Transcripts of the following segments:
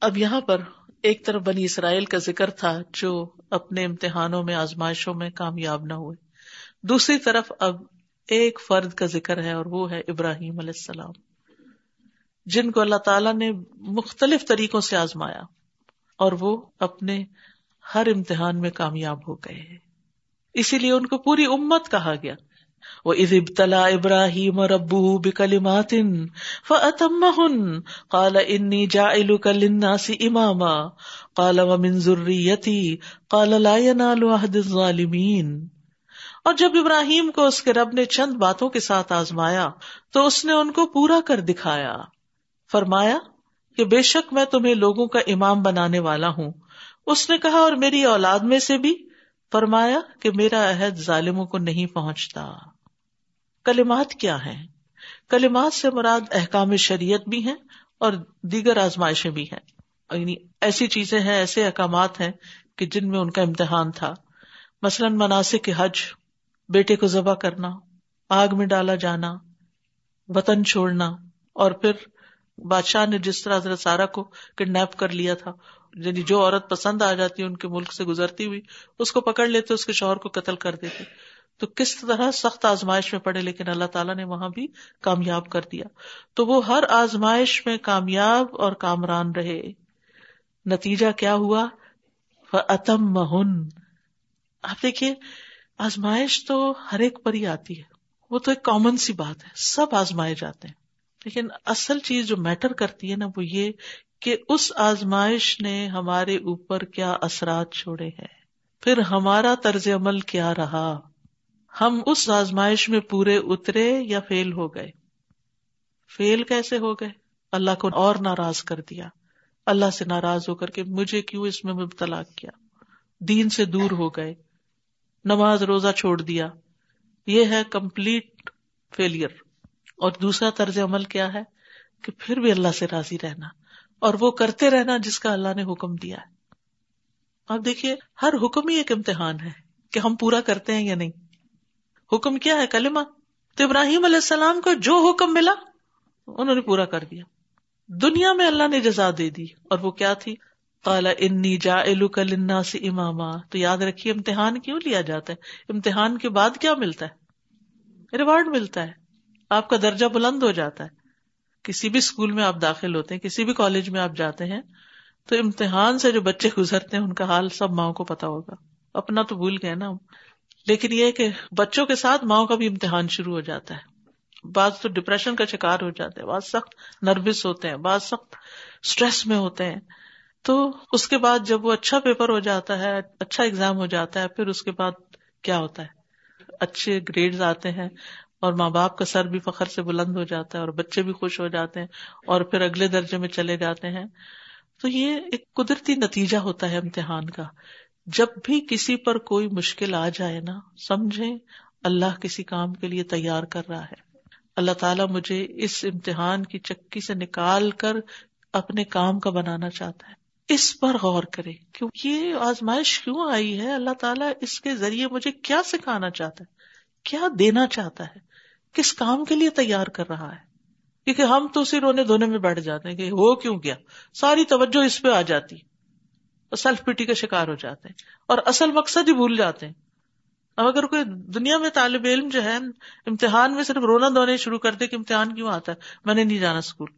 اب یہاں پر ایک طرف بنی اسرائیل کا ذکر تھا جو اپنے امتحانوں میں، آزمائشوں میں کامیاب نہ ہوئے۔ دوسری طرف اب ایک فرد کا ذکر ہے اور وہ ہے ابراہیم علیہ السلام، جن کو اللہ تعالی نے مختلف طریقوں سے آزمایا اور وہ اپنے ہر امتحان میں کامیاب ہو گئے۔ اسی لیے ان کو پوری امت کہا گیا۔ وہ ابتلا ابراہیم اور ابو بکلمات فأتمہن قال انی جائلک للناس اماما قال ومن ذریتی قال لا ینال عہد الظالمین اور جب ابراہیم کو اس کے رب نے چند باتوں کے ساتھ آزمایا تو اس نے ان کو پورا کر دکھایا۔ فرمایا کہ بے شک میں تمہیں لوگوں کا امام بنانے والا ہوں۔ اس نے کہا اور میری اولاد میں سے بھی فرمایا کہ میرا عہد ظالموں کو نہیں پہنچتا۔ کلمات کیا ہیں؟ کلمات سے مراد احکام شریعت بھی ہیں اور دیگر آزمائشیں بھی ہیں۔ یعنی ایسی چیزیں ہیں، ایسے احکامات ہیں کہ جن میں ان کا امتحان تھا۔ مثلاً مناسب کے حج، بیٹے کو ذبح کرنا، آگ میں ڈالا جانا، وطن چھوڑنا اور پھر بادشاہ نے جس طرح حضرت سارا کو کڈنیپ کر لیا تھا یعنی جو عورت پسند آ جاتی ان کے ملک سے گزرتی ہوئی، اس کو پکڑ لیتے، اس کے شوہر کو قتل کر دیتے۔ تو کس طرح سخت آزمائش میں پڑے، لیکن اللہ تعالیٰ نے وہاں بھی کامیاب کر دیا۔ تو وہ ہر آزمائش میں کامیاب اور کامران رہے۔ نتیجہ کیا ہوا؟ اتم مہن آپ دیکھیے، آزمائش تو ہر ایک پر ہی آتی ہے۔ وہ تو ایک کامن سی بات ہے۔ سب آزمائے جاتے ہیں۔ لیکن اصل چیز جو میٹر کرتی ہے نا، وہ یہ کہ اس آزمائش نے ہمارے اوپر کیا اثرات چھوڑے ہیں۔ پھر ہمارا طرز عمل کیا رہا؟ ہم اس آزمائش میں پورے اترے یا فیل ہو گئے؟ فیل کیسے ہو گئے؟ اللہ کو اور ناراض کر دیا۔ اللہ سے ناراض ہو کر کے مجھے کیوں اس میں مبتلا کیا؟ دین سے دور ہو گئے۔ نماز روزہ چھوڑ دیا۔ یہ ہے کمپلیٹ فیلئر۔ اور دوسرا طرز عمل کیا ہے؟ کہ پھر بھی اللہ سے راضی رہنا۔ اور وہ کرتے رہنا جس کا اللہ نے حکم دیا ہے۔ اب دیکھیے، ہر حکم ہی ایک امتحان ہے کہ ہم پورا کرتے ہیں یا نہیں۔ حکم کیا ہے؟ کلمہ۔ تو ابراہیم علیہ السلام کو جو حکم ملا، انہوں نے پورا کر دیا۔ دنیا میں اللہ نے جزا دے دی۔ اور وہ کیا تھی؟ کالا انی جا لنا سے اماما۔ تو یاد رکھیے، امتحان کیوں لیا جاتا ہے؟ امتحان کے بعد کیا ملتا ہے؟ ریوارڈ ملتا ہے۔ آپ کا درجہ بلند ہو جاتا ہے۔ کسی بھی اسکول میں آپ داخل ہوتے ہیں، کسی بھی کالج میں آپ جاتے ہیں، تو امتحان سے جو بچے گزرتے ہیں، ان کا حال سب ماؤں کو پتا ہوگا۔ اپنا تو بھول گئے نا لیکن یہ کہ بچوں کے ساتھ ماؤں کا بھی امتحان شروع ہو جاتا ہے۔ بعض تو ڈپریشن کا شکار ہو جاتے ہیں، بعض سخت نروس ہوتے ہیں، بعض سخت اسٹریس میں ہوتے ہیں۔ تو اس کے بعد جب وہ اچھا پیپر ہو جاتا ہے اچھا اگزام ہو جاتا ہے، پھر اس کے بعد کیا ہوتا ہے؟ اچھے گریڈ آتے ہیں۔ اور ماں باپ کا سر بھی فخر سے بلند ہو جاتا ہے اور بچے بھی خوش ہو جاتے ہیں اور پھر اگلے درجے میں چلے جاتے ہیں۔ تو یہ ایک قدرتی نتیجہ ہوتا ہے امتحان کا۔ جب بھی کسی پر کوئی مشکل آ جائے نا سمجھے اللہ کسی کام کے لیے تیار کر رہا ہے۔ اللہ تعالیٰ مجھے اس امتحان کی چکی سے نکال کر اپنے کام کا بنانا چاہتا ہے۔ اس پر غور کرے کیوں یہ آزمائش کیوں آئی ہے؟ اللہ تعالیٰ اس کے ذریعے مجھے کیا سکھانا چاہتا ہے؟ کیا دینا چاہتا ہے؟ کس کام کے لیے تیار کر رہا ہے؟ کیونکہ ہم تو اسی رونے دھونے میں بیٹھ جاتے ہیں کہ ہو کیوں گیا؟ ساری توجہ اس پہ آ جاتی اور سیلف پیٹی کا شکار ہو جاتے ہیں اور اصل مقصد ہی بھول جاتے ہیں۔ اب اگر کوئی دنیا میں طالب علم جو ہے، امتحان میں صرف رونا دھونے شروع کر دے کہ امتحان کیوں آتا ہے؟ میں نے نہیں جانا اسکول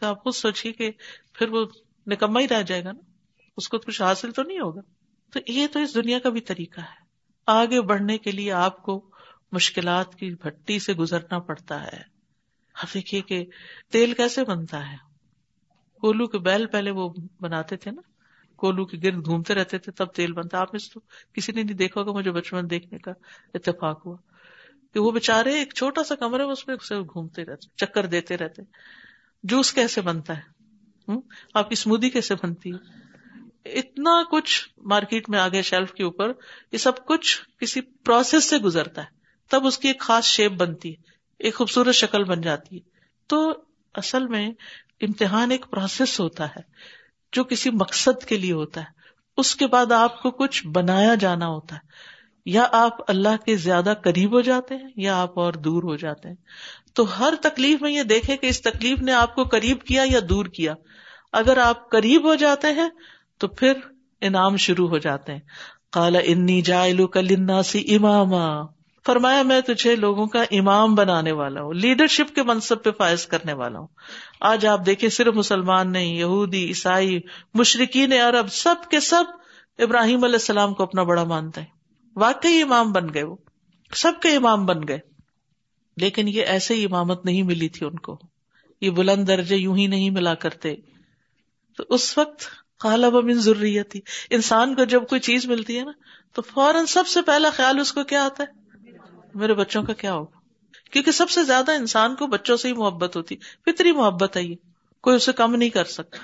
تو آپ خود سوچیے کہ پھر وہ نکما ہی رہ جائے گا نا۔ اس کو کچھ حاصل تو نہیں ہوگا۔ تو یہ تو اس دنیا کا بھی طریقہ ہے۔ آگے بڑھنے کے لیے آپ کو مشکلات کی بھٹی سے گزرنا پڑتا ہے۔ آپ دیکھیے کہ تیل کیسے بنتا ہے۔ کولو کے بیل پہلے وہ بناتے تھے نا۔ کولو کے گرد گھومتے رہتے تھے، تب تیل بنتا۔ آپ نے تو کسی نے نہیں دیکھا ہوگا، مجھے بچپن دیکھنے کا اتفاق ہوا۔ کہ وہ بےچارے ایک چھوٹا سا کمرے میں اس میں گھومتے رہتے، چکر دیتے رہتے۔ جوس کیسے بنتا ہے؟ آپ کی اسمودی کیسے بنتی؟ ہے اتنا کچھ مارکیٹ میں آگے شیلف کے اوپر، یہ سب کچھ کسی پروسیس سے گزرتا ہے۔ تب اس کی ایک خاص شیپ بنتی ہے ایک خوبصورت شکل بن جاتی۔ ہے تو اصل میں امتحان ایک پروسیس ہوتا ہے، جو کسی مقصد کے لیے ہوتا ہے۔ اس کے بعد آپ کو کچھ بنایا جانا ہوتا ہے۔ یا آپ اللہ کے زیادہ قریب ہو جاتے ہیں، یا آپ اور دور ہو جاتے ہیں۔ تو ہر تکلیف میں یہ دیکھے کہ اس تکلیف نے آپ کو قریب کیا یا دور کیا۔ اگر آپ قریب ہو جاتے ہیں، تو پھر انعام شروع ہو جاتے ہیں۔ کالا انی جائلو کلنا سی امام فرمایا میں تجھے لوگوں کا امام بنانے والا ہوں لیڈرشپ کے منصب پہ فائز کرنے والا ہوں۔ آج آپ دیکھیں، صرف مسلمان نہیں، یہودی، عیسائی مشرقین عرب، سب کے سب ابراہیم علیہ السلام کو اپنا بڑا مانتا ہے واقعی امام بن گئے وہ، سب کے امام بن گئے۔ لیکن یہ ایسے ہی امامت نہیں ملی تھی ان کو۔ یہ بلند درجے یوں ہی نہیں ملا کرتے۔ تو اس وقت کالا بمن ضروری تھی انسان کو جب کوئی چیز ملتی ہے نا، تو فوراً سب سے پہلا خیال اس کو کیا آتا ہے؟ میرے بچوں کا کیا ہوگا؟ کیونکہ سب سے زیادہ انسان کو بچوں سے ہی محبت ہوتی فطری محبت ہے یہ۔ کوئی اسے کم نہیں کر سکتا۔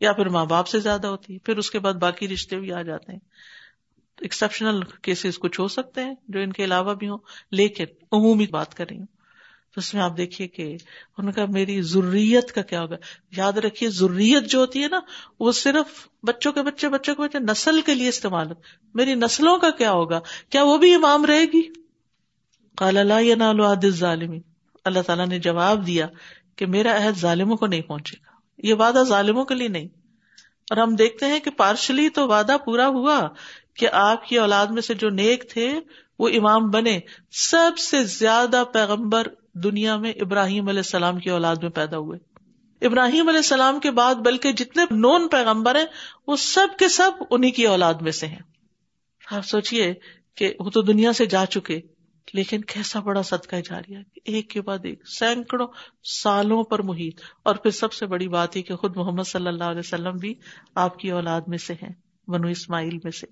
یا پھر ماں باپ سے زیادہ ہوتی ہے۔ پھر اس کے بعد باقی رشتے بھی آ جاتے ہیں۔ ایکسپشنل کیسز کچھ ہو سکتے ہیں جو ان کے علاوہ بھی ہوں۔ لیکن عمومی بات کر رہی ہوں۔ تو اس میں آپ دیکھیے کہ ان کا میری ضروریت کا کیا ہوگا۔ یاد رکھیے ضروریت جو ہوتی ہے نا، وہ صرف بچوں کے بچے، بچوں کے بچے نسل کے لیے استعمال ہو میری نسلوں کا کیا ہوگا؟ کیا وہ بھی امام رہے گی؟ کال اللہ عادل ظالمی اللہ تعالیٰ نے جواب دیا کہ میرا عہد ظالموں کو نہیں پہنچے گا۔ یہ وعدہ ظالموں کے لیے نہیں۔ اور ہم دیکھتے ہیں کہ پارشلی تو وعدہ پورا ہوا کہ آپ کی اولاد میں سے جو نیک تھے، وہ امام بنے۔ سب سے زیادہ پیغمبر دنیا میں ابراہیم علیہ السلام کی اولاد میں پیدا ہوئے۔ ابراہیم علیہ السلام کے بعد بلکہ جتنے نون پیغمبر ہیں، وہ سب کے سب انہیں کی اولاد میں سے ہیں۔ آپ سوچیے کہ وہ تو دنیا سے جا چکے۔ لیکن کیسا بڑا صدقہ جاری ہے ایک کے بعد ایک، سینکڑوں سالوں پر محیط۔ اور پھر سب سے بڑی بات یہ کہ خود محمد صلی اللہ علیہ وسلم بھی آپ کی اولاد میں سے ہیں، بنو اسماعیل میں سے۔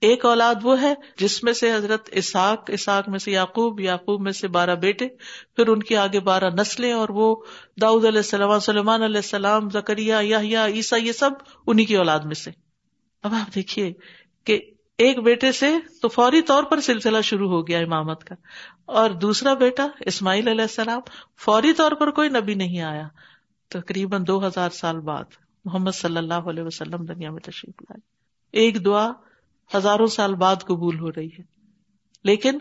ایک اولاد وہ ہے جس میں سے حضرت اساق اساق میں سے یعقوب یعقوب میں سے بارہ بیٹے، پھر ان کے آگے بارہ نسلیں اور وہ داؤد علیہ السلام سلمان علیہ السلام، زکریہ یا عیسا یہ سب انہیں کی اولاد میں سے۔ اب آپ دیکھیے کہ ایک بیٹے سے تو فوری طور پر سلسلہ شروع ہو گیا امامت کا اور دوسرا بیٹا اسماعیل علیہ السلام فوری طور پر کوئی نبی نہیں آیا تقریباً دو ہزار سال بعد محمد صلی اللہ علیہ وسلم دنیا میں تشریف لائے۔ ایک دعا ہزاروں سال بعد قبول ہو رہی ہے۔ لیکن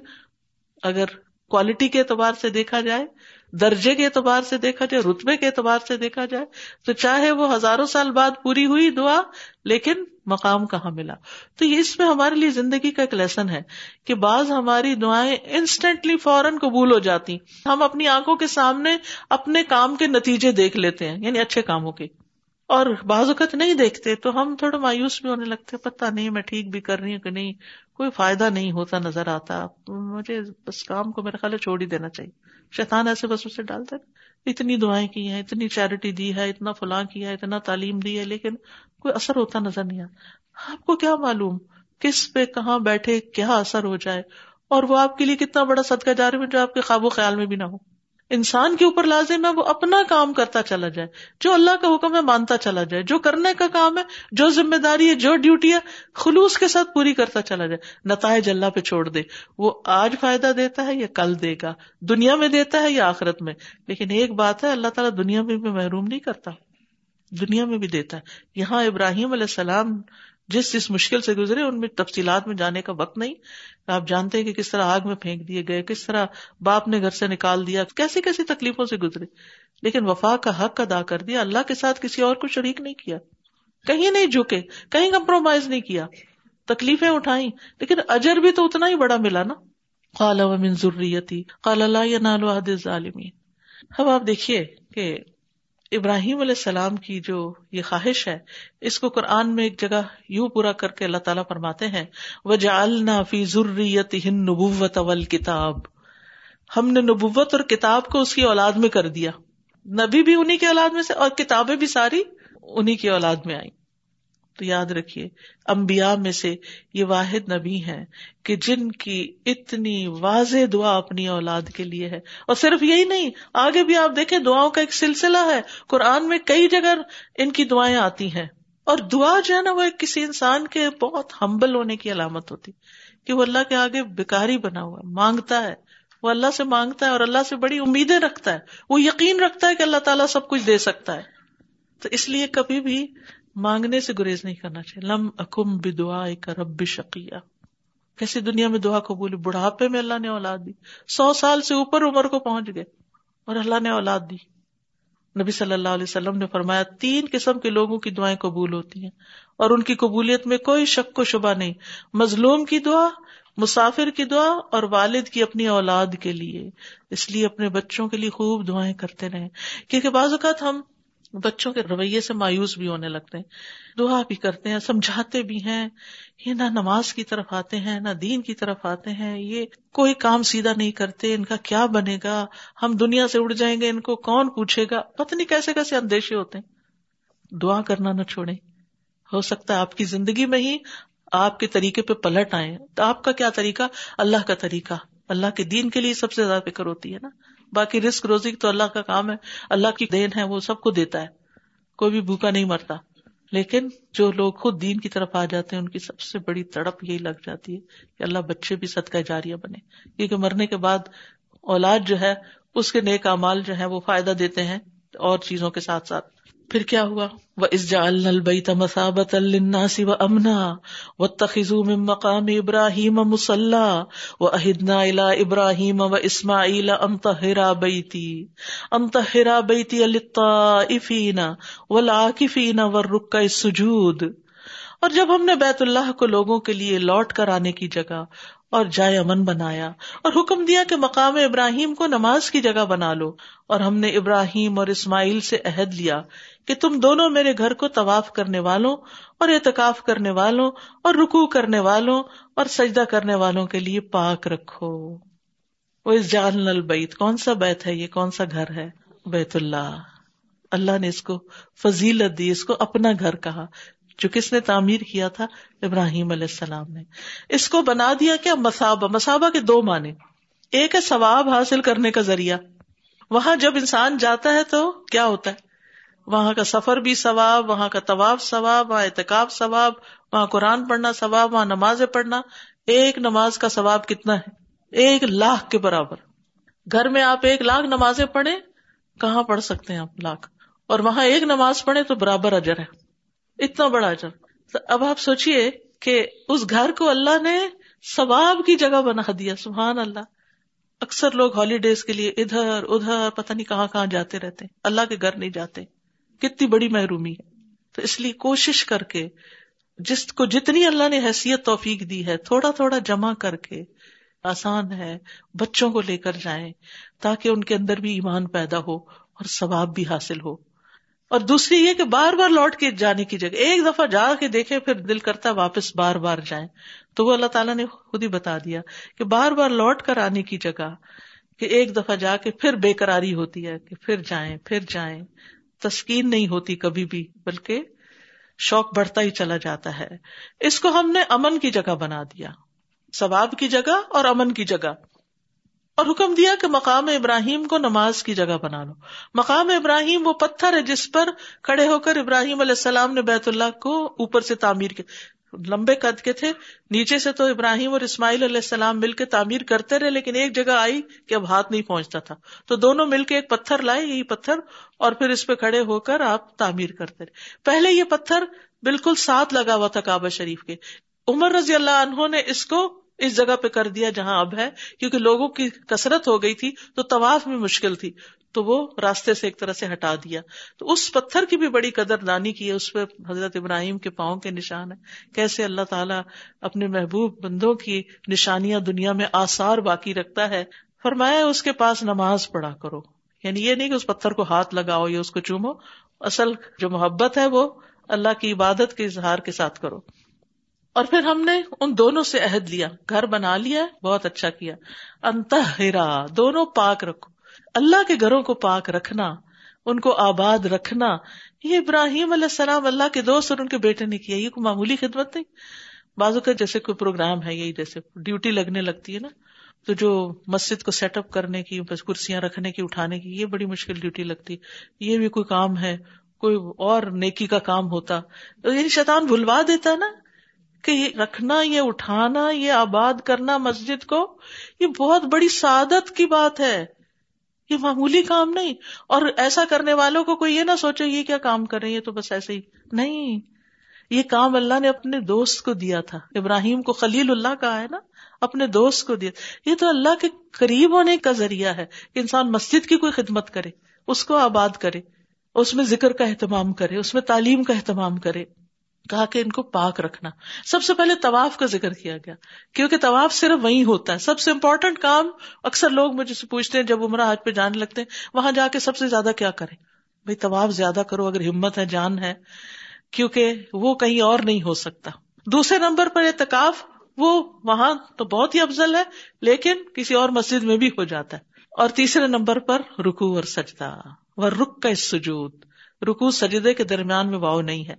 اگر کوالٹی کے اعتبار سے دیکھا جائے درجے کے اعتبار سے دیکھا جائے، رتبے کے اعتبار سے دیکھا جائے، تو چاہے وہ ہزاروں سال بعد پوری ہوئی دعا، لیکن مقام کہاں ملا؟ تو یہ اس میں ہمارے لیے زندگی کا ایک لیسن ہے کہ بعض ہماری دعائیں انسٹنٹلی فوراً قبول ہو جاتی۔ ہم اپنی آنکھوں کے سامنے اپنے کام کے نتیجے دیکھ لیتے ہیں یعنی اچھے کاموں کے۔ اور بعض اوقات نہیں دیکھتے تو ہم تھوڑا مایوس بھی ہونے لگتے پتا نہیں میں ٹھیک بھی کر رہی ہوں کہ نہیں، کوئی فائدہ نہیں ہوتا، نظر آتا۔ مجھے بس کام کو میرا خیال چھوڑ ہی دینا چاہیے۔ شیطان ایسے بس اسے ڈالتا ہے اتنی دعائیں کی ہیں، اتنی چیریٹی دی ہے، اتنا فلاں کیا ہے، اتنا تعلیم دی ہے، لیکن کوئی اثر ہوتا نظر نہیں آتا۔ آپ کو کیا معلوم؟ کس پہ کہاں بیٹھے، کیا اثر ہو جائے؟ اور وہ آپ کے لیے کتنا بڑا صدقہ جاری میں جو آپ کے خواب و خیال میں بھی نہ ہو۔ انسان کے اوپر لازم ہے وہ اپنا کام کرتا چلا جائے، جو اللہ کا حکم ہے مانتا چلا جائے، جو کرنے کا کام ہے، جو ذمہ داری ہے، جو ڈیوٹی ہے، خلوص کے ساتھ پوری کرتا چلا جائے۔ نتائج اللہ پہ چھوڑ دے۔ وہ آج فائدہ دیتا ہے یا کل دے گا؟ دنیا میں دیتا ہے یا آخرت میں؟ لیکن ایک بات ہے، اللہ تعالیٰ دنیا میں بھی محروم نہیں کرتا۔ دنیا میں بھی دیتا ہے۔ یہاں ابراہیم علیہ السلام جس جس مشکل سے گزرے ان میں تفصیلات میں جانے کا وقت نہیں۔ آپ جانتے ہیں کہ کس طرح آگ میں پھینک دیے گئے، کس طرح باپ نے گھر سے نکال دیا کیسی کیسی تکلیفوں سے گزرے۔ لیکن وفا کا حق ادا کر دیا، اللہ کے ساتھ کسی اور کو شریک نہیں کیا۔ کہیں نہیں جھکے، کہیں کمپرومائز نہیں کیا۔ تکلیفیں اٹھائی لیکن اجر بھی تو اتنا ہی بڑا ملا نا۔ خالا من ضروریتی خال اللہ ظالمین اب آپ دیکھیے کہ ابراہیم علیہ السلام کی جو یہ خواہش ہے، اس کو قرآن میں ایک جگہ یوں پورا کر کے اللہ تعالیٰ فرماتے ہیں وہ جالنا فی ضروریت ہند نبوت اول کتاب ہم نے نبوت اور کتاب کو اس کی اولاد میں کر دیا۔ نبی بھی انہیں کی اولاد میں سے اور کتابیں بھی ساری انہیں کی اولاد میں آئی تو یاد رکھیے امبیا میں سے یہ واحد نبی ہیں کہ جن کی اتنی واضح دعا اپنی اولاد کے لیے ہے۔ اور صرف یہی نہیں، آگے بھی آپ دیکھیں، دعاؤں کا ایک سلسلہ ہے۔ قرآن میں کئی جگہ ان کی دعائیں آتی ہیں۔ اور دعا جو ہے نا، وہ ایک کسی انسان کے بہت ہمبل ہونے کی علامت ہوتی۔ کہ وہ اللہ کے آگے بیکاری بنا ہوا ہے مانگتا ہے۔ وہ اللہ سے مانگتا ہے اور اللہ سے بڑی امیدیں رکھتا ہے۔ وہ یقین رکھتا ہے کہ اللہ تعالیٰ سب کچھ دے سکتا ہے۔ تو اس لیے کبھی بھی مانگنے سے گریز نہیں کرنا چاہیے۔ لم اکم بدعا کا رب شکیہ کیسی دنیا میں دعا قبول بڑھاپے میں اللہ نے اولاد دی۔ سو سال سے اوپر عمر کو پہنچ گئے اور اللہ نے اولاد دی۔ نبی صلی اللہ علیہ وسلم نے فرمایا، تین قسم کے لوگوں کی دعائیں قبول ہوتی ہیں اور ان کی قبولیت میں کوئی شک و شبہ نہیں۔ مظلوم کی دعا، مسافر کی دعا اور والد کی اپنی اولاد کے لیے۔ اس لیے اپنے بچوں کے لیے خوب دعائیں کرتے رہے۔ کیونکہ بعض اوقات ہم بچوں کے رویے سے مایوس بھی ہونے لگتے ہیں، دعا بھی کرتے ہیں، سمجھاتے بھی ہیں، یہ نہ نماز کی طرف آتے ہیں، نہ دین کی طرف آتے ہیں، یہ کوئی کام سیدھا نہیں کرتے، ان کا کیا بنے گا، ہم دنیا سے اڑ جائیں گے، ان کو کون پوچھے گا؟ پتہ نہیں کیسے کیسے اندیشے ہوتے ہیں۔ دعا کرنا نہ چھوڑے ہو سکتا ہے آپ کی زندگی میں ہی آپ کے طریقے پہ پلٹ آئے تو آپ کا کیا طریقہ؟ اللہ کا طریقہ۔ اللہ کے دین کے لیے سب سے زیادہ فکر ہوتی ہے نا۔ باقی رسک روزی تو اللہ کا کام ہے، اللہ کی دین ہے، وہ سب کو دیتا ہے۔ کوئی بھی بھوکا نہیں مرتا۔ لیکن جو لوگ خود دین کی طرف آ جاتے ہیں، ان کی سب سے بڑی تڑپ یہی لگ جاتی ہے کہ اللہ بچے بھی صدقہ جاریہ بنے۔ کیونکہ مرنے کے بعد اولاد جو ہے، اس کے نیک امال جو ہے وہ فائدہ دیتے ہیں اور چیزوں کے ساتھ ساتھ۔ پھر کیا ہوا؟ وہ اس جا البیت مسابت الناسی و امنا و تخذو من مقام ابراہیم مسلح و اہدنا الا ابراہیم و اسماعیل امتحرا بیتی امتحرا بیتی الطائفین والعاکفین والرکع السجود۔ اور جب ہم نے بیت اللہ کو لوگوں کے لیے لوٹ کر آنے کی جگہ اور جائے امن بنایا اور حکم دیا کہ مقام ابراہیم کو نماز کی جگہ بنا لو اور ہم نے ابراہیم اور اسماعیل سے عہد لیا کہ تم دونوں میرے گھر کو طواف کرنے والوں اور اعتکاف کرنے والوں اور رکو کرنے والوں اور سجدہ کرنے والوں کے لیے پاک رکھو۔ وہ اس جان نل بیت کون سا بیت ہے یہ؟ کون سا گھر ہے؟ بیت اللہ۔ اللہ نے اس کو فضیلت دی، اس کو اپنا گھر کہا۔ جو کس نے تعمیر کیا تھا ابراہیم علیہ السلام نے۔ اس کو بنا دیا کیا مسابہ مسابہ کے دو معنی۔ ایک ہے ثواب حاصل کرنے کا ذریعہ۔ وہاں جب انسان جاتا ہے تو کیا ہوتا ہے؟ وہاں کا سفر بھی ثواب، وہاں کا طواب ثواب، وہاں اعتکاب ثواب، وہاں قرآن پڑھنا ثواب، وہاں نماز پڑھنا۔ ایک نماز کا ثواب کتنا ہے؟ ایک لاکھ کے برابر۔ گھر میں آپ ایک لاکھ نمازیں پڑھیں، کہاں پڑھ سکتے ہیں آپ لاکھ؟ اور وہاں ایک نماز پڑھے تو برابر اجر ہے۔ اتنا بڑا اجر اب آپ سوچیے کہ اس گھر کو اللہ نے ثواب کی جگہ بنا دیا، سبحان اللہ۔ اکثر لوگ ہالیڈیز کے لیے ادھر ادھر، پتہ نہیں کہاں کہاں جاتے رہتے اللہ کے گھر نہیں جاتے۔ کتنی بڑی محرومی ہے۔ تو اس لیے کوشش کر کے، جس کو جتنی اللہ نے حیثیت، توفیق دی ہے، تھوڑا تھوڑا جمع کر کے، آسان ہے، بچوں کو لے کر جائیں، تاکہ ان کے اندر بھی ایمان پیدا ہو اور ثواب بھی حاصل ہو۔ اور دوسری یہ کہ بار بار لوٹ کے جانے کی جگہ، ایک دفعہ جا کے دیکھے، پھر دل کرتا واپس بار بار جائیں۔ تو وہ اللہ تعالیٰ نے خود ہی بتا دیا کہ بار بار لوٹ کر آنے کی جگہ کہ ایک دفعہ جا کے پھر بے قراری ہوتی ہے کہ پھر جائیں پھر جائیں۔ تسکین نہیں ہوتی کبھی بھی، بلکہ شوق بڑھتا ہی چلا جاتا ہے۔ اس کو ہم نے امن کی جگہ بنا دیا۔ ثواب کی جگہ اور امن کی جگہ۔ اور حکم دیا کہ مقام ابراہیم کو نماز کی جگہ بنا لو۔ مقام ابراہیم وہ پتھر ہے جس پر کھڑے ہو کر ابراہیم علیہ السلام نے بیت اللہ کو اوپر سے تعمیر کیا لمبے قد کے تھے۔ نیچے سے تو ابراہیم اور اسماعیل علیہ السلام مل کے تعمیر کرتے رہے، لیکن ایک جگہ آئی کہ اب ہاتھ نہیں پہنچتا تھا۔ تو دونوں مل کے ایک پتھر لائے، یہی پتھر، اور پھر اس پہ کھڑے ہو کر آپ تعمیر کرتے رہے۔ پہلے یہ پتھر بالکل ساتھ لگا ہوا تھا کعبہ شریف کے۔ عمر رضی اللہ عنہ نے اس کو اس جگہ پہ کر دیا جہاں اب ہے، کیونکہ لوگوں کی کثرت ہو گئی تھی تو طواف میں مشکل تھی، تو وہ راستے سے ایک طرح سے ہٹا دیا۔ تو اس پتھر کی بھی بڑی قدر دانی کی ہے، اس پہ حضرت ابراہیم کے پاؤں کے نشان ہے کیسے اللہ تعالیٰ اپنے محبوب بندوں کی نشانیاں دنیا میں آسار باقی رکھتا ہے۔ فرمایا، اس کے پاس نماز پڑھا کرو۔ یعنی یہ نہیں کہ اس پتھر کو ہاتھ لگاؤ یا اس کو چومو۔ اصل جو محبت ہے وہ اللہ کی عبادت کے اظہار کے ساتھ کرو۔ اور پھر ہم نے ان دونوں سے عہد لیا، گھر بنا لیا، بہت اچھا کیا۔ انتہرا، دونوں پاک رکھو۔ اللہ کے گھروں کو پاک رکھنا، ان کو آباد رکھنا۔ یہ ابراہیم علیہ السلام اللہ کے دوست اور ان کے بیٹے نے کیا، یہ کوئی معمولی خدمت نہیں۔ بازو کا جیسے کوئی پروگرام ہے، یہی جیسے ڈیوٹی لگنے لگتی ہے نا۔ تو جو مسجد کو سیٹ اپ کرنے کی، بس کرسیاں رکھنے کی، اٹھانے کی، یہ بڑی مشکل ڈیوٹی لگتی۔ یہ بھی کوئی کام ہے، کوئی اور نیکی کا کام ہوتا۔ یعنی شیطان بھلوا دیتا نا۔ کہ یہ رکھنا، یہ اٹھانا، یہ آباد کرنا مسجد کو، یہ بہت بڑی سعادت کی بات ہے۔ یہ معمولی کام نہیں۔ اور ایسا کرنے والوں کو کوئی یہ نہ سوچے، یہ کیا کام کر رہے ہیں؟ تو بس ایسے ہی۔ نہیں۔ یہ کام اللہ نے اپنے دوست کو دیا تھا۔ ابراہیم کو خلیل اللہ کہا ہے نا؟ اپنے دوست کو دیا۔ یہ تو اللہ کے قریب ہونے کا ذریعہ ہے۔ کہ انسان مسجد کی کوئی خدمت کرے، اس کو آباد کرے، اس میں ذکر کا اہتمام کرے، اس میں تعلیم کا اہتمام کرے۔ کہا کہ ان کو پاک رکھنا۔ سب سے پہلے طواف کا ذکر کیا گیا۔ کیونکہ طواف صرف وہی ہوتا ہے۔ سب سے امپورٹنٹ کام اکثر لوگ مجھے سے پوچھتے ہیں، جب عمرہ حج پہ جانے لگتے ہیں، وہاں جا کے سب سے زیادہ کیا کریں؟ بھائی طواف زیادہ کرو، اگر ہمت ہے، جان ہے۔ کیونکہ وہ کہیں اور نہیں ہو سکتا۔ دوسرے نمبر پر اعتکاف، وہ وہاں تو بہت ہی افضل ہے، لیکن کسی اور مسجد میں بھی ہو جاتا ہے۔ اور تیسرے نمبر پر رکو اور سجدہ۔ وہ رک کا سجود رکو سجدے کے درمیان میں واؤ نہیں ہے۔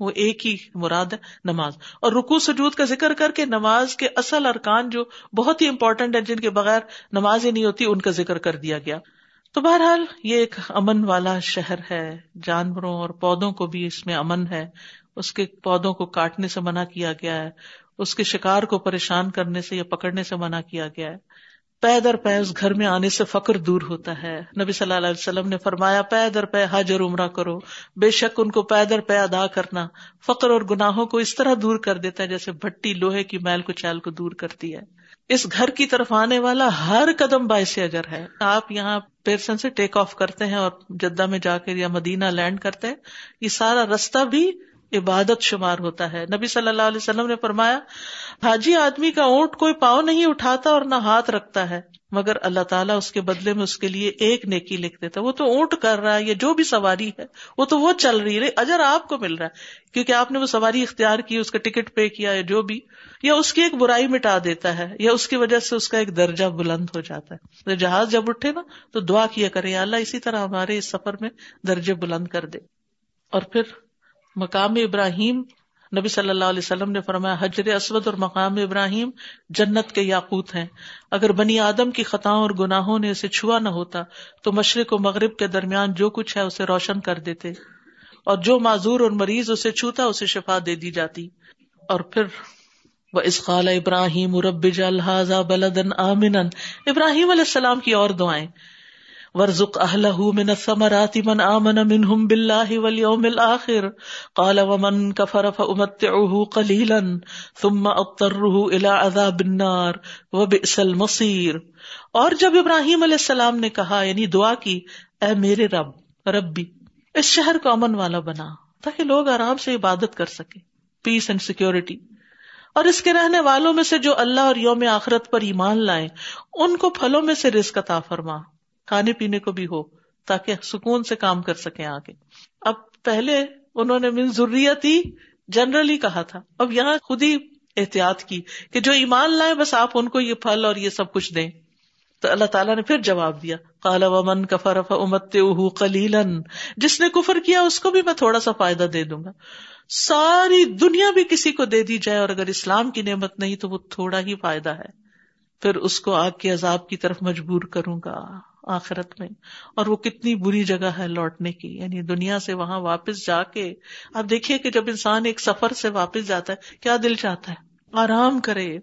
وہ ایک ہی مراد ہے، نماز۔ اور رکو سجود کا ذکر کر کے نماز کے اصل ارکان جو بہت ہی امپورٹنٹ ہے جن کے بغیر نماز ہی نہیں ہوتی، ان کا ذکر کر دیا گیا۔ تو بہرحال یہ ایک امن والا شہر ہے۔ جانوروں اور پودوں کو بھی اس میں امن ہے۔ اس کے پودوں کو کاٹنے سے منع کیا گیا ہے۔ اس کے شکار کو پریشان کرنے سے یا پکڑنے سے منع کیا گیا ہے۔ پے در پے اس گھر میں آنے سے فخر دور ہوتا ہے۔ نبی صلی اللہ علیہ وسلم نے فرمایا، پے در پے حج اور عمرہ کرو۔ بے شک ان کو پے در پے ادا کرنا فخر اور گناہوں کو اس طرح دور کر دیتا ہے جیسے بھٹی لوہے کی میل کو چیل کو دور کرتی ہے۔ اس گھر کی طرف آنے والا ہر قدم باعث اجر ہے۔ آپ یہاں پیرسن سے ٹیک آف کرتے ہیں اور جدہ میں جا کر یا مدینہ لینڈ کرتے ہیں، یہ سارا رستہ بھی عبادت شمار ہوتا ہے۔ نبی صلی اللہ علیہ وسلم نے فرمایا، حاجی آدمی کا اونٹ کوئی پاؤں نہیں اٹھاتا اور نہ ہاتھ رکھتا ہے، مگر اللہ تعالیٰ اس کے بدلے میں اس کے لیے ایک نیکی لکھ دیتا وہ تو اونٹ کر رہا ہے یا جو بھی سواری ہے، وہ تو وہ چل رہی ہے۔ اجر آپ کو مل رہا ہے۔ کیونکہ آپ نے وہ سواری اختیار کی، اس کا ٹکٹ پے کیا یا جو بھی، یا اس کی ایک برائی مٹا دیتا ہے، یا اس کی وجہ سے اس کا ایک درجہ بلند ہو جاتا ہے۔ جہاز جب اٹھے نا، تو دعا کیا کرے اللہ اسی طرح ہمارے اس سفر میں درجے بلند کر دے۔ اور پھر مقام ابراہیم نبی صلی اللہ علیہ وسلم نے فرمایا، حجر اسود اور مقام ابراہیم جنت کے یاقوت ہیں۔ اگر بنی آدم کی خطاؤں اور گناہوں نے اسے چھوا نہ ہوتا، تو مشرق و مغرب کے درمیان جو کچھ ہے اسے روشن کر دیتے۔ اور جو معذور اور مریض اسے چھوتا، اسے شفا دے دی جاتی۔ اور پھر وہ اسقال ابراہیم رب جلحاظ بلدن آمن ابراہیم علیہ السلام کی اور دعائیں۔ ورزق اہلہ من الثمرات من آمن منهم بالله واليوم الاخر. قال ومن كفر فامتعه قليلا ثم اضطره الى عذاب النار وبئس المصير اور جب ابراہیم علیہ السلام نے کہا یعنی دعا کی، اے میرے رب، ربی، اس شہر کو امن والا بنا، تاکہ لوگ آرام سے عبادت کر سکے پیس اینڈ سیکورٹی اور اس کے رہنے والوں میں سے جو اللہ اور یوم آخرت پر ایمان لائے ان کو پھلوں میں سے رزق عطا فرما۔ کھانے پینے کو بھی ہو، تاکہ سکون سے کام کر سکیں آگے۔ اب پہلے انہوں نے من ضروریت ہی جنرلی کہا تھا۔ اب یہاں خود ہی احتیاط کی کہ جو ایمان لائے، بس آپ ان کو یہ پھل اور یہ سب کچھ دیں۔ تو اللہ تعالیٰ نے پھر جواب دیا۔ کالا ومن کفر امت کلیلن جس نے کفر کیا، اس کو بھی میں تھوڑا سا فائدہ دے دوں گا۔ ساری دنیا بھی کسی کو دے دی جائے اور اگر اسلام کی نعمت نہیں، تو وہ تھوڑا ہی فائدہ ہے۔ پھر اس کو آگ کے عذاب کی طرف مجبور کروں گا۔ آخرت میں۔ اور وہ کتنی بری جگہ ہے لوٹنے کی۔ یعنی دنیا سے وہاں واپس جا کے آپ دیکھیے کہ جب انسان ایک سفر سے واپس جاتا ہے، کیا دل چاہتا ہے؟ آرام کرے۔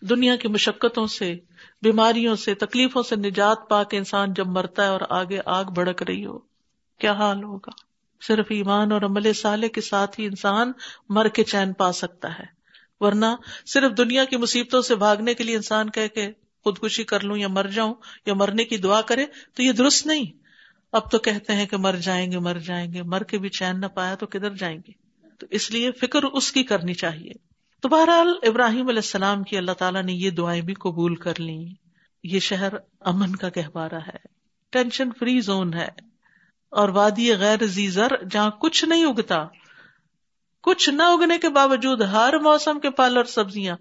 دنیا کی مشقتوں سے، بیماریوں سے، تکلیفوں سے نجات پا کے انسان جب مرتا ہے اور آگے آگ بڑک رہی ہو، کیا حال ہوگا؟ صرف ایمان اور عمل سالے کے ساتھ ہی انسان مر کے چین پا سکتا ہے۔ ورنہ صرف دنیا کی مصیبتوں سے بھاگنے کے لیے انسان کہ خودکشی کر لوں یا مر جاؤں یا مرنے کی دعا کرے، تو یہ درست نہیں۔ اب تو کہتے ہیں کہ مر جائیں گے، مر جائیں گے، مر کے بھی چین نہ پایا تو کدھر جائیں گے؟ تو اس لیے فکر اس کی کرنی چاہیے۔ تو بہرحال ابراہیم علیہ السلام کی اللہ تعالیٰ نے یہ دعائیں بھی قبول کر لی یہ شہر امن کا گہوارہ ہے۔ ٹینشن فری زون ہے۔ اور وادی غیر زیزر جہاں کچھ نہیں اگتا۔ کچھ نہ اگنے کے باوجود ہر موسم کے پھل اور سبزیاں،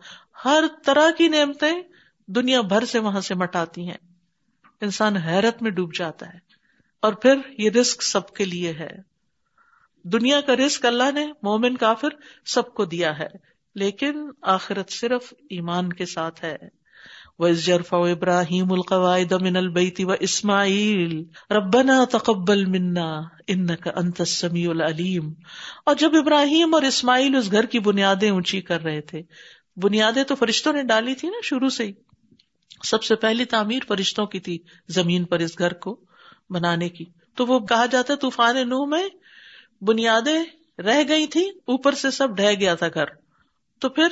ہر طرح کی نعمتیں دنیا بھر سے وہاں سے مٹاتی ہیں۔ انسان حیرت میں ڈوب جاتا ہے۔ اور پھر یہ رسک سب کے لیے ہے۔ دنیا کا رسک اللہ نے، مومن کافر، سب کو دیا ہے۔ لیکن آخرت صرف ایمان کے ساتھ ہے۔ وَإِذْ إِبْرَاهِيمُ الْقَوَائِدَ مِنَ الْبَيْتِ وَإِسْمَاعِيلُ، رَبَّنَا تَقَبَّلْ مِنَّا إِنَّكَ أَنْتَ السَّمِيعُ الْعَلِيمُ۔ اور جب ابراہیم اور اسماعیل اس گھر کی بنیادیں اونچی کر رہے تھے، بنیادیں تو فرشتوں نے ڈالی تھی نا شروع سے ہی۔ سب سے پہلی تعمیر فرشتوں کی تھی زمین پر اس گھر کو بنانے کی۔ تو وہ کہا جاتا طوفان نو میں بنیادیں رہ گئی تھی اوپر سے سب ڈہ گیا تھا گھر۔ تو پھر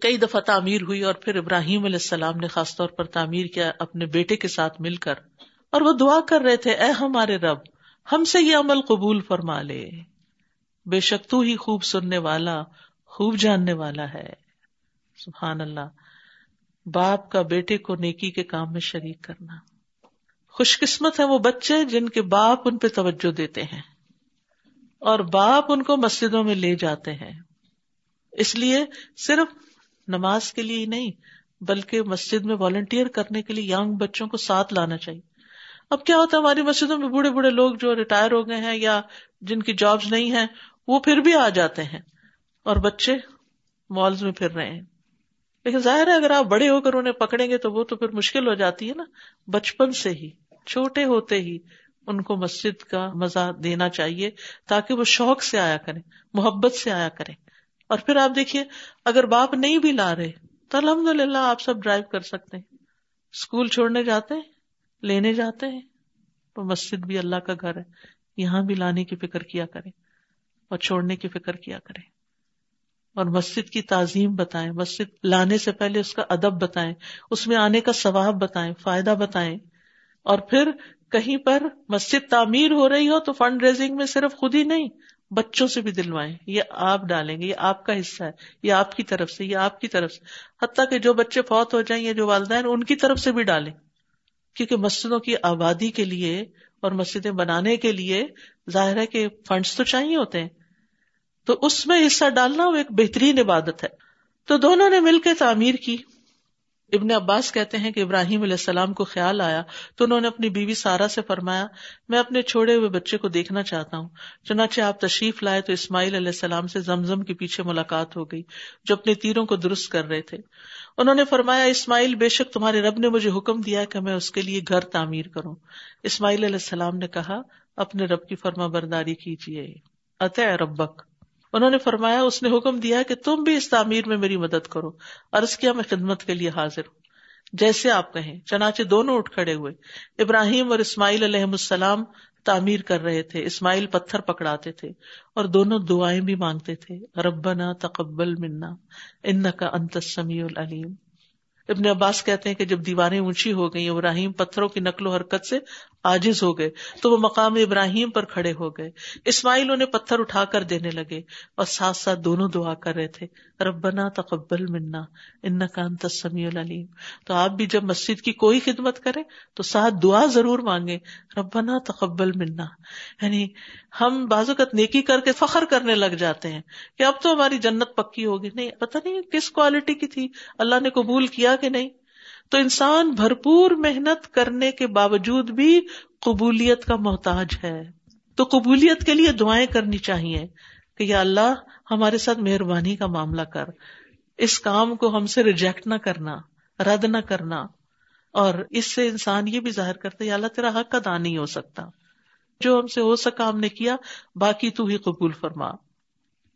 کئی دفعہ تعمیر ہوئی اور پھر ابراہیم علیہ السلام نے خاص طور پر تعمیر کیا اپنے بیٹے کے ساتھ مل کر۔ اور وہ دعا کر رہے تھے، اے ہمارے رب، ہم سے یہ عمل قبول فرما لے۔ بے شک تو ہی خوب سننے والا، خوب جاننے والا ہے۔ سبحان اللہ۔ باپ کا بیٹے کو نیکی کے کام میں شریک کرنا۔ خوش قسمت ہے وہ بچے جن کے باپ ان پہ توجہ دیتے ہیں اور باپ ان کو مسجدوں میں لے جاتے ہیں۔ اس لیے صرف نماز کے لیے ہی نہیں، بلکہ مسجد میں والنٹیئر کرنے کے لیے یگ بچوں کو ساتھ لانا چاہیے۔ اب کیا ہوتا ہے ہماری مسجدوں میں بوڑھے بوڑھے لوگ جو ریٹائر ہو گئے ہیں یا جن کی جابس نہیں ہیں، وہ پھر بھی آ جاتے ہیں اور بچے مالز میں پھر رہے ہیں۔ لیکن ظاہر ہے اگر آپ بڑے ہو کر انہیں پکڑیں گے تو وہ تو پھر مشکل ہو جاتی ہے نا۔ بچپن سے ہی، چھوٹے ہوتے ہی ان کو مسجد کا مزہ دینا چاہیے تاکہ وہ شوق سے آیا کرے محبت سے آیا کرے اور پھر آپ دیکھیے، اگر باپ نہیں بھی لا رہے تو الحمد للہ آپ سب ڈرائیو کر سکتے ہیں۔ اسکول چھوڑنے جاتے ہیں، لینے جاتے ہیں، تو مسجد بھی اللہ کا گھر ہے۔ یہاں بھی لانے کی فکر کیا کرے اور چھوڑنے کی فکر کیا کرے اور مسجد کی تعظیم بتائیں، مسجد لانے سے پہلے اس کا ادب بتائیں، اس میں آنے کا ثواب بتائیں، فائدہ بتائیں۔ اور پھر کہیں پر مسجد تعمیر ہو رہی ہو تو فنڈ ریزنگ میں صرف خود ہی نہیں، بچوں سے بھی دلوائیں۔ یہ آپ ڈالیں گے، یہ آپ کا حصہ ہے، یہ آپ کی طرف سے، یہ آپ کی طرف سے۔ حتیٰ کہ جو بچے فوت ہو جائیں یا جو والدین، ان کی طرف سے بھی ڈالیں۔ کیونکہ مسجدوں کی آبادی کے لیے اور مسجدیں بنانے کے لیے ظاہر ہے کہ فنڈس تو چاہیے ہوتے ہیں۔ تو اس میں حصہ ڈالنا وہ ایک بہترین عبادت ہے۔ تو دونوں نے مل کے تعمیر کی۔ ابن عباس کہتے ہیں کہ ابراہیم علیہ السلام کو خیال آیا تو انہوں نے اپنی بیوی سارا سے فرمایا، میں اپنے چھوڑے ہوئے بچے کو دیکھنا چاہتا ہوں، چنانچہ آپ تشریف لائے تو اسماعیل علیہ السلام سے زمزم کے پیچھے ملاقات ہو گئی، جو اپنے تیروں کو درست کر رہے تھے۔ انہوں نے فرمایا، اسماعیل بے شک تمہارے رب نے مجھے حکم دیا کہ میں اس کے لیے گھر تعمیر کروں۔ اسماعیل علیہ السلام نے کہا، اپنے رب کی فرما برداری کیجیے۔ اط ربک۔ انہوں نے فرمایا، اس نے حکم دیا کہ تم بھی اس تعمیر میں میری مدد کرو۔ عرض کیا، میں خدمت کے لیے حاضر ہوں۔ جیسے آپ کہیں، چنانچہ دونوں اٹھ کھڑے ہوئے۔ ابراہیم اور اسماعیل علیہ السلام تعمیر کر رہے تھے، اسماعیل پتھر پکڑاتے تھے اور دونوں دعائیں بھی مانگتے تھے۔ ربنا تقبل منا ان کا انت سمیع العلیم۔ ابن عباس کہتے ہیں کہ جب دیواریں اونچی ہو گئی ابراہیم پتھروں کی نقل و حرکت سے آجز ہو گئے، تو وہ مقام ابراہیم پر کھڑے ہو گئے۔ اسماعیل انہیں پتھر اٹھا کر دینے لگے اور ساتھ ساتھ دونوں دعا کر رہے تھے، ربنا تقبل منا ان کا انت سمیع العلیم۔ تو آپ بھی جب مسجد کی کوئی خدمت کرے تو ساتھ دعا ضرور مانگے ربنا تقبل منا۔ یعنی ہم بازوقت نیکی کر کے فخر کرنے لگ جاتے ہیں کہ اب تو ہماری جنت پکی ہوگی۔ نہیں، پتہ نہیں کس کوالٹی کی تھی۔ اللہ نے قبول کیا کہ نہیں؟ تو انسان بھرپور محنت کرنے کے باوجود بھی قبولیت کا محتاج ہے۔ تو قبولیت کے لیے دعائیں کرنی چاہیے کہ یا اللہ ہمارے ساتھ مہربانی کا معاملہ کر۔ اس کام کو ہم سے ریجیکٹ نہ کرنا، رد نہ کرنا۔ اور اس سے انسان یہ بھی ظاہر کرتا یا اللہ تیرا حق کا دان نہیں ہو سکتا۔ جو ہم سے ہو سکا ہم نے کیا، باقی تو ہی قبول فرما۔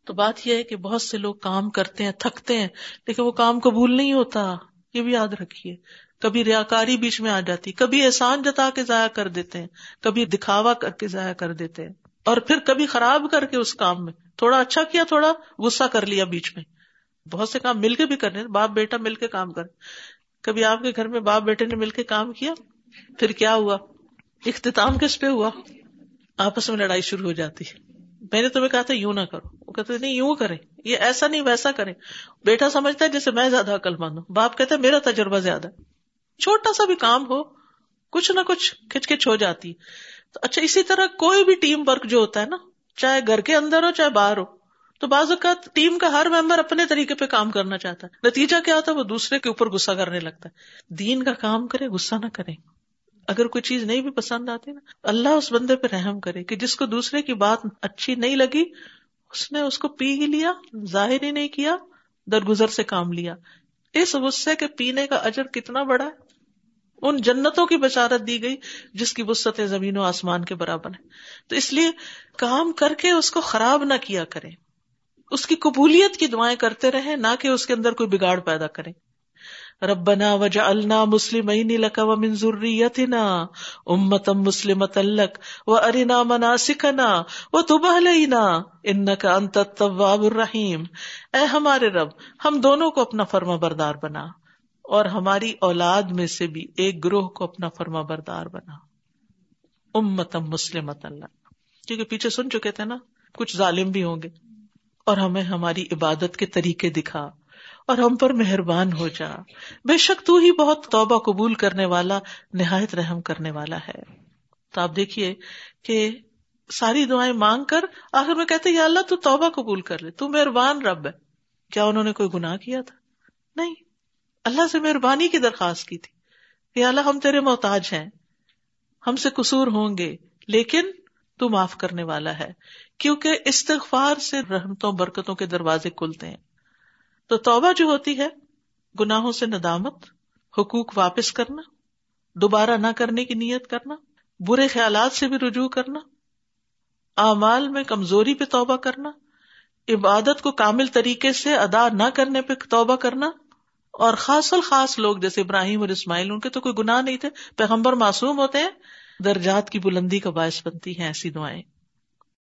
تو بات یہ ہے کہ بہت سے لوگ کام کرتے ہیں، تھکتے ہیں، لیکن وہ کام قبول نہیں ہوتا۔ یہ بھی یاد رکھیے۔ کبھی ریاکاری بیچ میں آ جاتی، کبھی احسان جتا کے ضائع کر دیتے ہیں، کبھی دکھاوا کر کے ضائع کر دیتے ہیں۔ اور پھر کبھی خراب کر کے اس کام میں، تھوڑا اچھا کیا، تھوڑا غصہ کر لیا بیچ میں۔ بہت سے کام مل کے بھی کرنے باپ بیٹا مل کے کام کر۔ کبھی آپ کے گھر میں باپ بیٹے نے مل کے کام کیا، پھر کیا ہوا؟ اختتام کس پہ ہوا؟ آپس میں لڑائی شروع ہو جاتی۔ ہے میں نے تمہیں کہا تھا، یوں نہ کرو۔ وہ کہتے نہیں، یوں کریں۔ یہ ایسا نہیں ویسا کریں۔ بیٹا سمجھتا ہے جیسے میں زیادہ عقل مند ہوں۔ باپ کہتے میرا تجربہ زیادہ چھوٹا سا بھی کام ہو، کچھ نہ کچھ کھچ کچ ہو جاتی۔ تو اچھا اسی طرح کوئی بھی ٹیم ورک جو ہوتا ہے نا، چاہے گھر کے اندر ہو، چاہے باہر ہو، تو بعض اوقات ٹیم کا ہر ممبر اپنے طریقے پہ کام کرنا چاہتا ہے۔ نتیجہ کیا ہوتا ہے؟ وہ دوسرے کے اوپر غصہ کرنے لگتا ہے۔ دین کا کام کرے، غصہ نہ کرے۔ اگر کوئی چیز نہیں بھی پسند آتی نا، اللہ اس بندے پہ رحم کرے کہ جس کو دوسرے کی بات اچھی نہیں لگی اس نے اس کو پی ہی لیا، ظاہر ہی نہیں کیا، درگزر سے کام لیا۔ اس غصے کے پینے کا اجر کتنا بڑا ہے؟ ان جنتوں کی بشارت دی گئی جس کی وسطیں زمین و آسمان کے برابر ہیں۔ تو اس لیے کام کر کے اس کو خراب نہ کیا کریں۔ اس کی قبولیت کی دعائیں کرتے رہیں، نہ کہ اس کے اندر کوئی بگاڑ پیدا کریں۔ ربنا وجعلنا مسلمین لك ومن ذريتنا امه مسلمه لك وارنا مناسكنا وتب علينا انك انت التواب الرحیم۔ اے ہمارے رب، ہم دونوں کو اپنا فرما بردار بنا اور ہماری اولاد میں سے بھی ایک گروہ کو اپنا فرما بردار بنا۔ امتم مسلمت اللہ کیونکہ پیچھے سن چکے تھے نا، کچھ ظالم بھی ہوں گے اور ہمیں ہماری عبادت کے طریقے دکھا۔ اور ہم پر مہربان ہو جا۔ بے شک تو ہی بہت توبہ قبول کرنے والا، نہایت رحم کرنے والا ہے۔ تو آپ دیکھیے کہ ساری دعائیں مانگ کر آخر میں کہتے یا اللہ تو توبہ قبول کر لے، تو مہربان رب ہے۔ کیا انہوں نے کوئی گناہ کیا تھا؟ نہیں۔ اللہ سے مہربانی کی درخواست کی تھی۔ کہ اللہ، ہم تیرے محتاج ہیں۔ ہم سے قصور ہوں گے، لیکن تو معاف کرنے والا ہے۔ کیونکہ استغفار سے رحمتوں، برکتوں کے دروازے کھلتے ہیں۔ تو توبہ جو ہوتی ہے، گناہوں سے ندامت، حقوق واپس کرنا، دوبارہ نہ کرنے کی نیت کرنا، برے خیالات سے بھی رجوع کرنا، اعمال میں کمزوری پہ توبہ کرنا، عبادت کو کامل طریقے سے ادا نہ کرنے پہ توبہ کرنا، اور خاص الخاص لوگ جیسے ابراہیم اور اسماعیل، ان کے تو کوئی گناہ نہیں تھے، پیغمبر معصوم ہوتے ہیں، درجات کی بلندی کا باعث بنتی ہیں ایسی دعائیں۔